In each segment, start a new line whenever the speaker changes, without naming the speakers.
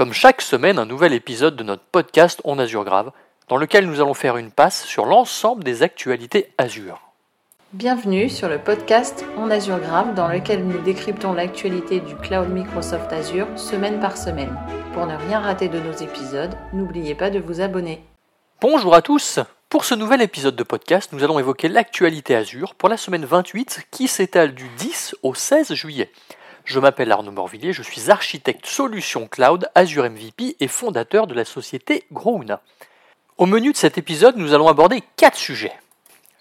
Comme chaque semaine, un nouvel épisode de notre podcast On Azure Grave, dans lequel nous allons faire une passe sur l'ensemble des actualités Azure.
Bienvenue sur le podcast On Azure Grave, dans lequel nous décryptons l'actualité du cloud Microsoft Azure semaine par semaine. Pour ne rien rater de nos épisodes, n'oubliez pas de vous abonner.
Bonjour à tous Pour ce nouvel épisode de podcast, nous allons évoquer l'actualité Azure pour la semaine 28 qui s'étale du 10 au 16 juillet. Je m'appelle Arnaud Morvillier, je suis architecte solution cloud Azure MVP et fondateur de la société Grouna. Au menu de cet épisode, nous allons aborder quatre sujets.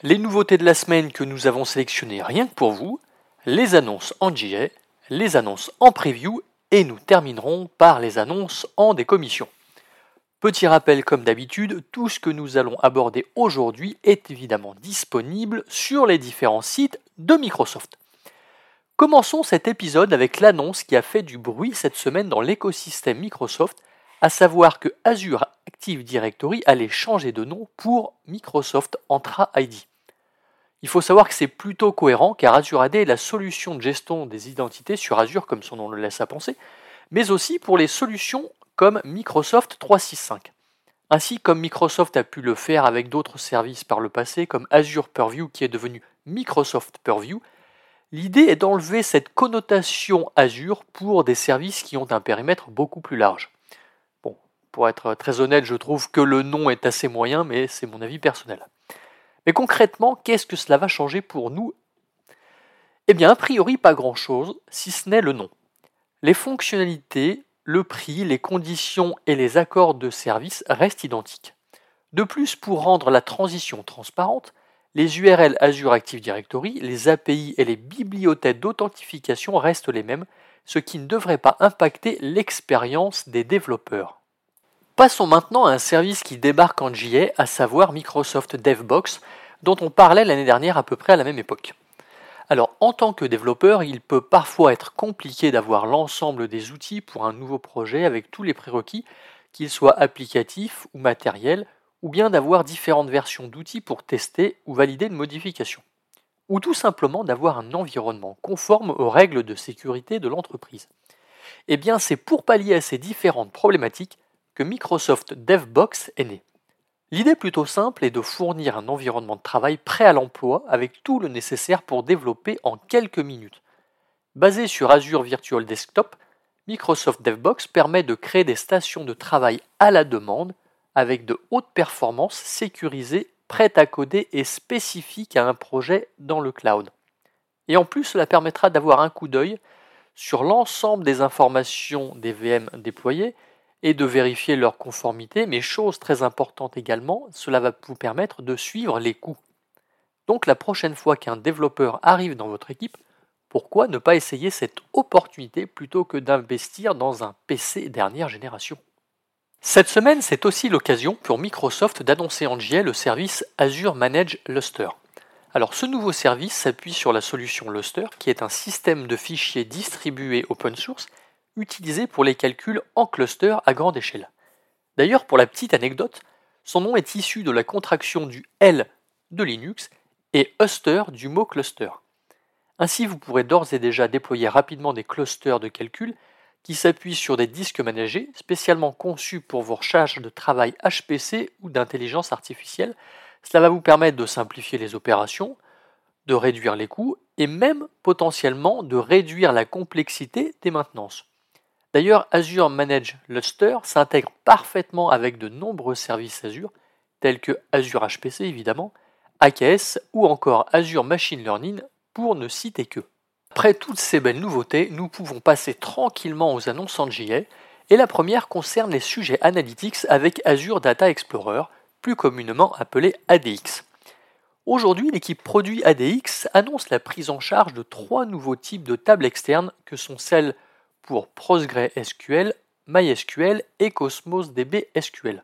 Les nouveautés de la semaine que nous avons sélectionnées rien que pour vous, les annonces en GA, les annonces en preview et nous terminerons par les annonces en décommission. Petit rappel comme d'habitude, tout ce que nous allons aborder aujourd'hui est évidemment disponible sur les différents sites de Microsoft. Commençons cet épisode avec l'annonce qui a fait du bruit cette semaine dans l'écosystème Microsoft, à savoir que Azure Active Directory allait changer de nom pour Microsoft Entra ID. Il faut savoir que c'est plutôt cohérent car Azure AD est la solution de gestion des identités sur Azure comme son nom le laisse à penser, mais aussi pour les solutions comme Microsoft 365. Ainsi comme Microsoft a pu le faire avec d'autres services par le passé comme Azure Purview qui est devenu Microsoft Purview, L'idée est d'enlever cette connotation Azure pour des services qui ont un périmètre beaucoup plus large. Bon, pour être très honnête, je trouve que le nom est assez moyen, mais c'est mon avis personnel. Mais concrètement, qu'est-ce que cela va changer pour nous? Eh bien, a priori, pas grand-chose, si ce n'est le nom. Les fonctionnalités, le prix, les conditions et les accords de service restent identiques. De plus, pour rendre la transition transparente, les URL Azure Active Directory, les API et les bibliothèques d'authentification restent les mêmes, ce qui ne devrait pas impacter l'expérience des développeurs. Passons maintenant à un service qui débarque en JA, à savoir Microsoft DevBox, dont on parlait l'année dernière à peu près à la même époque. Alors, en tant que développeur, il peut parfois être compliqué d'avoir l'ensemble des outils pour un nouveau projet avec tous les prérequis, qu'ils soient applicatifs ou matériels, ou bien d'avoir différentes versions d'outils pour tester ou valider une modification, ou tout simplement d'avoir un environnement conforme aux règles de sécurité de l'entreprise. Eh bien, c'est pour pallier à ces différentes problématiques que Microsoft DevBox est né. L'idée plutôt simple est de fournir un environnement de travail prêt à l'emploi avec tout le nécessaire pour développer en quelques minutes. Basé sur Azure Virtual Desktop, Microsoft DevBox permet de créer des stations de travail à la demande avec de hautes performances sécurisées, prêtes à coder et spécifiques à un projet dans le cloud. Et en plus, cela permettra d'avoir un coup d'œil sur l'ensemble des informations des VM déployées et de vérifier leur conformité, mais chose très importante également, cela va vous permettre de suivre les coûts. Donc la prochaine fois qu'un développeur arrive dans votre équipe, pourquoi ne pas essayer cette opportunité plutôt que d'investir dans un PC dernière génération? Cette semaine, c'est aussi l'occasion pour Microsoft d'annoncer en JL le service Azure Manage Luster. Alors ce nouveau service s'appuie sur la solution Luster, qui est un système de fichiers distribués open source utilisé pour les calculs en cluster à grande échelle. D'ailleurs, pour la petite anecdote, son nom est issu de la contraction du L de Linux et Uster du mot cluster. Ainsi, vous pourrez d'ores et déjà déployer rapidement des clusters de calcul qui s'appuie sur des disques managés spécialement conçus pour vos recherches de travail HPC ou d'intelligence artificielle. Cela va vous permettre de simplifier les opérations, de réduire les coûts et même potentiellement de réduire la complexité des maintenances. D'ailleurs, Azure Manage Luster s'intègre parfaitement avec de nombreux services Azure, tels que Azure HPC évidemment, AKS ou encore Azure Machine Learning, pour ne citer que. Après toutes ces belles nouveautés, nous pouvons passer tranquillement aux annonces en JA, et la première concerne les sujets analytics avec Azure Data Explorer, plus communément appelé ADX. Aujourd'hui, l'équipe produit ADX annonce la prise en charge de trois nouveaux types de tables externes que sont celles pour PostgreSQL, MySQL et Cosmos DB SQL.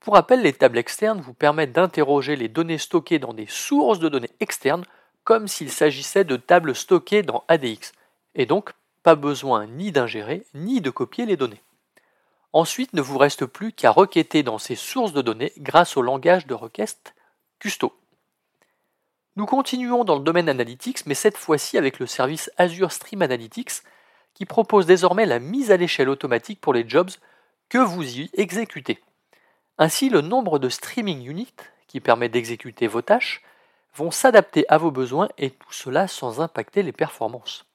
Pour rappel, les tables externes vous permettent d'interroger les données stockées dans des sources de données externes comme s'il s'agissait de tables stockées dans ADX, et donc pas besoin ni d'ingérer ni de copier les données. Ensuite, ne vous reste plus qu'à requêter dans ces sources de données grâce au langage de requête Custo. Nous continuons dans le domaine Analytics, mais cette fois-ci avec le service Azure Stream Analytics, qui propose désormais la mise à l'échelle automatique pour les jobs que vous y exécutez. Ainsi, le nombre de streaming units qui permet d'exécuter vos tâches vont s'adapter à vos besoins et tout cela sans impacter les performances.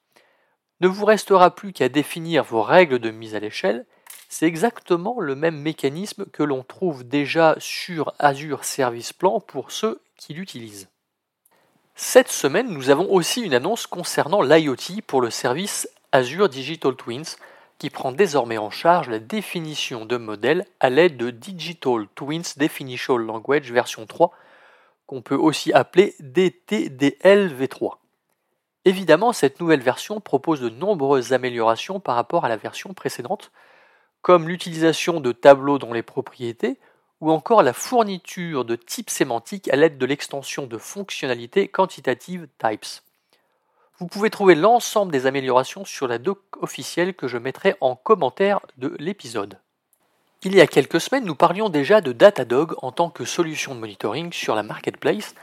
Ne vous restera plus qu'à définir vos règles de mise à l'échelle. C'est exactement le même mécanisme que l'on trouve déjà sur Azure Service Plan pour ceux qui l'utilisent. Cette semaine, nous avons aussi une annonce concernant l'IoT pour le service Azure Digital Twins qui prend désormais en charge la définition de modèles à l'aide de Digital Twins Definition Language version 3 qu'on peut aussi appeler DTDL-V3. Évidemment, cette nouvelle version propose de nombreuses améliorations par rapport à la version précédente, comme l'utilisation de tableaux dans les propriétés ou encore la fourniture de types sémantiques à l'aide de l'extension de fonctionnalités quantitatives types. Vous pouvez trouver l'ensemble des améliorations sur la doc officielle que je mettrai en commentaire de l'épisode. Il y a quelques semaines, nous parlions déjà de Datadog en tant que solution de monitoring sur la marketplace.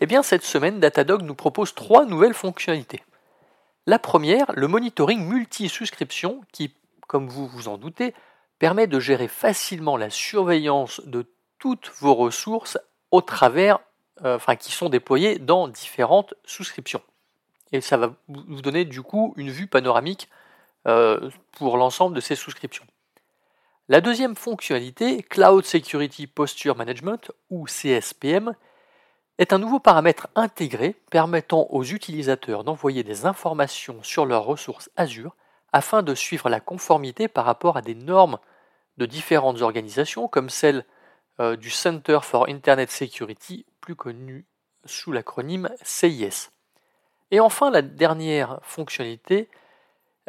Eh bien, cette semaine, Datadog nous propose trois nouvelles fonctionnalités. La première, le monitoring multi-souscription qui, comme vous vous en doutez, permet de gérer facilement la surveillance de toutes vos ressources au travers, euh, qui sont déployées dans différentes souscriptions. Et ça va vous donner du coup une vue panoramique euh, pour l'ensemble de ces souscriptions. La deuxième fonctionnalité, Cloud Security Posture Management ou CSPM, est un nouveau paramètre intégré permettant aux utilisateurs d'envoyer des informations sur leurs ressources Azure afin de suivre la conformité par rapport à des normes de différentes organisations comme celle euh, du Center for Internet Security, plus connu sous l'acronyme CIS. Et enfin, la dernière fonctionnalité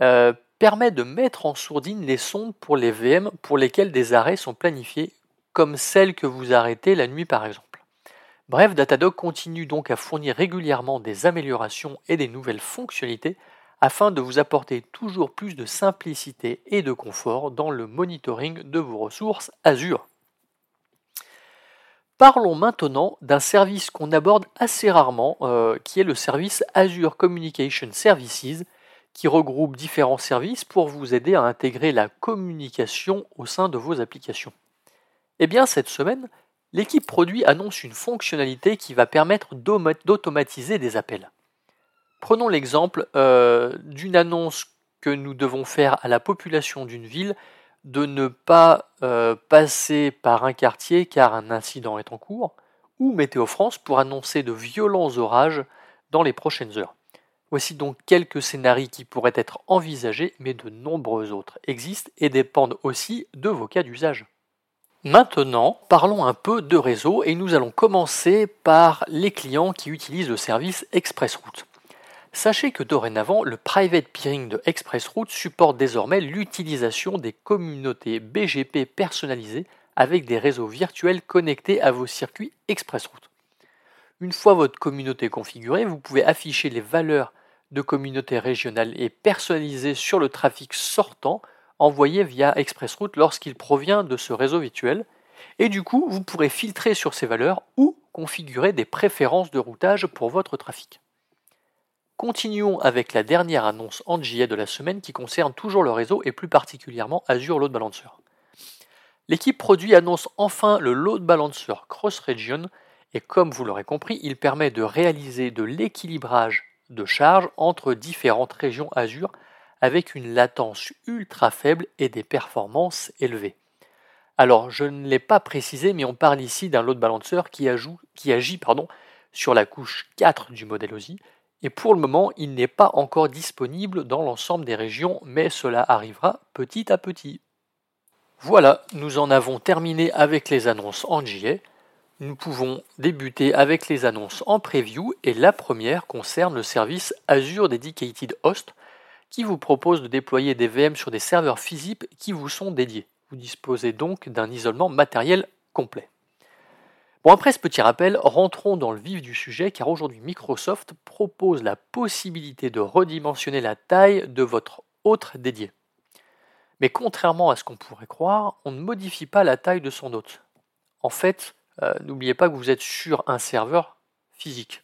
euh, permet de mettre en sourdine les sondes pour les VM pour lesquelles des arrêts sont planifiés, comme celles que vous arrêtez la nuit par exemple. Bref, Datadog continue donc à fournir régulièrement des améliorations et des nouvelles fonctionnalités afin de vous apporter toujours plus de simplicité et de confort dans le monitoring de vos ressources Azure. Parlons maintenant d'un service qu'on aborde assez rarement, euh, qui est le service Azure Communication Services, qui regroupe différents services pour vous aider à intégrer la communication au sein de vos applications. Eh bien, cette semaine, l'équipe produit annonce une fonctionnalité qui va permettre d'automatiser des appels. Prenons l'exemple euh, d'une annonce que nous devons faire à la population d'une ville de ne pas euh, passer par un quartier car un incident est en cours, ou Météo France pour annoncer de violents orages dans les prochaines heures. Voici donc quelques scénarios qui pourraient être envisagés, mais de nombreux autres existent et dépendent aussi de vos cas d'usage. Maintenant, parlons un peu de réseau et nous allons commencer par les clients qui utilisent le service ExpressRoute. Sachez que dorénavant, le private peering de ExpressRoute supporte désormais l'utilisation des communautés BGP personnalisées avec des réseaux virtuels connectés à vos circuits ExpressRoute. Une fois votre communauté configurée, vous pouvez afficher les valeurs de communautés régionales et personnalisées sur le trafic sortant envoyé via ExpressRoute lorsqu'il provient de ce réseau virtuel. Et du coup, vous pourrez filtrer sur ces valeurs ou configurer des préférences de routage pour votre trafic. Continuons avec la dernière annonce en JA de la semaine qui concerne toujours le réseau et plus particulièrement Azure Load Balancer. L'équipe produit annonce enfin le Load Balancer Cross Region et comme vous l'aurez compris, il permet de réaliser de l'équilibrage de charge entre différentes régions Azure avec une latence ultra faible et des performances élevées. Alors, je ne l'ai pas précisé, mais on parle ici d'un load balancer qui, agit sur la couche 4 du modèle OSI, et pour le moment, il n'est pas encore disponible dans l'ensemble des régions, mais cela arrivera petit à petit. Voilà, nous en avons terminé avec les annonces en JA nous pouvons débuter avec les annonces en preview et la première concerne le service Azure Dedicated Host qui vous propose de déployer des VM sur des serveurs physiques qui vous sont dédiés. Vous disposez donc d'un isolement matériel complet. Bon, après ce petit rappel, rentrons dans le vif du sujet car aujourd'hui Microsoft propose la possibilité de redimensionner la taille de votre autre dédié. Mais contrairement à ce qu'on pourrait croire, on ne modifie pas la taille de son hôte. En fait, euh, n'oubliez pas que vous êtes sur un serveur physique.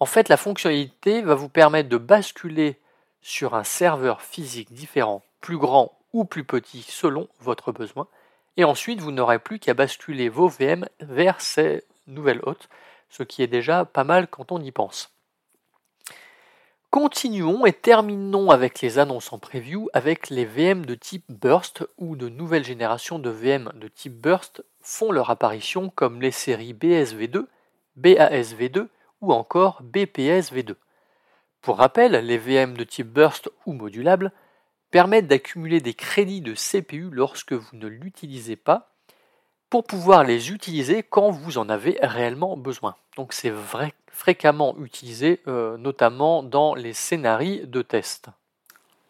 En fait, la fonctionnalité va vous permettre de basculer sur un serveur physique différent, plus grand ou plus petit selon votre besoin. Et ensuite, vous n'aurez plus qu'à basculer vos VM vers ces nouvelles hôtes, ce qui est déjà pas mal quand on y pense. Continuons et terminons avec les annonces en preview avec les VM de type Burst ou de nouvelles générations de VM de type Burst font leur apparition comme les séries BSV2, BASV2 ou encore BPSV2. Pour rappel, les VM de type Burst ou modulable permettent d'accumuler des crédits de CPU lorsque vous ne l'utilisez pas pour pouvoir les utiliser quand vous en avez réellement besoin. Donc c'est fréquemment utilisé, euh, notamment dans les scénarios de test.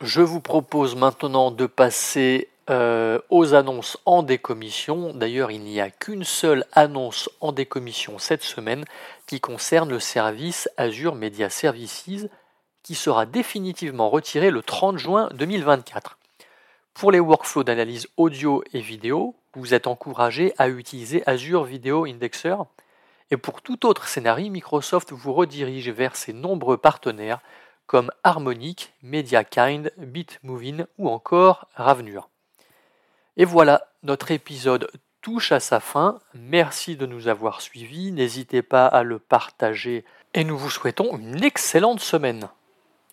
Je vous propose maintenant de passer euh, aux annonces en décommission. D'ailleurs, il n'y a qu'une seule annonce en décommission cette semaine qui concerne le service Azure Media Services qui sera définitivement retiré le 30 juin 2024. Pour les workflows d'analyse audio et vidéo, vous êtes encouragé à utiliser Azure Video Indexer. Et pour tout autre scénario, Microsoft vous redirige vers ses nombreux partenaires comme Harmonic, MediaKind, Bitmovin ou encore Ravenure. Et voilà, notre épisode touche à sa fin. Merci de nous avoir suivis. N'hésitez pas à le partager et nous vous souhaitons une excellente semaine.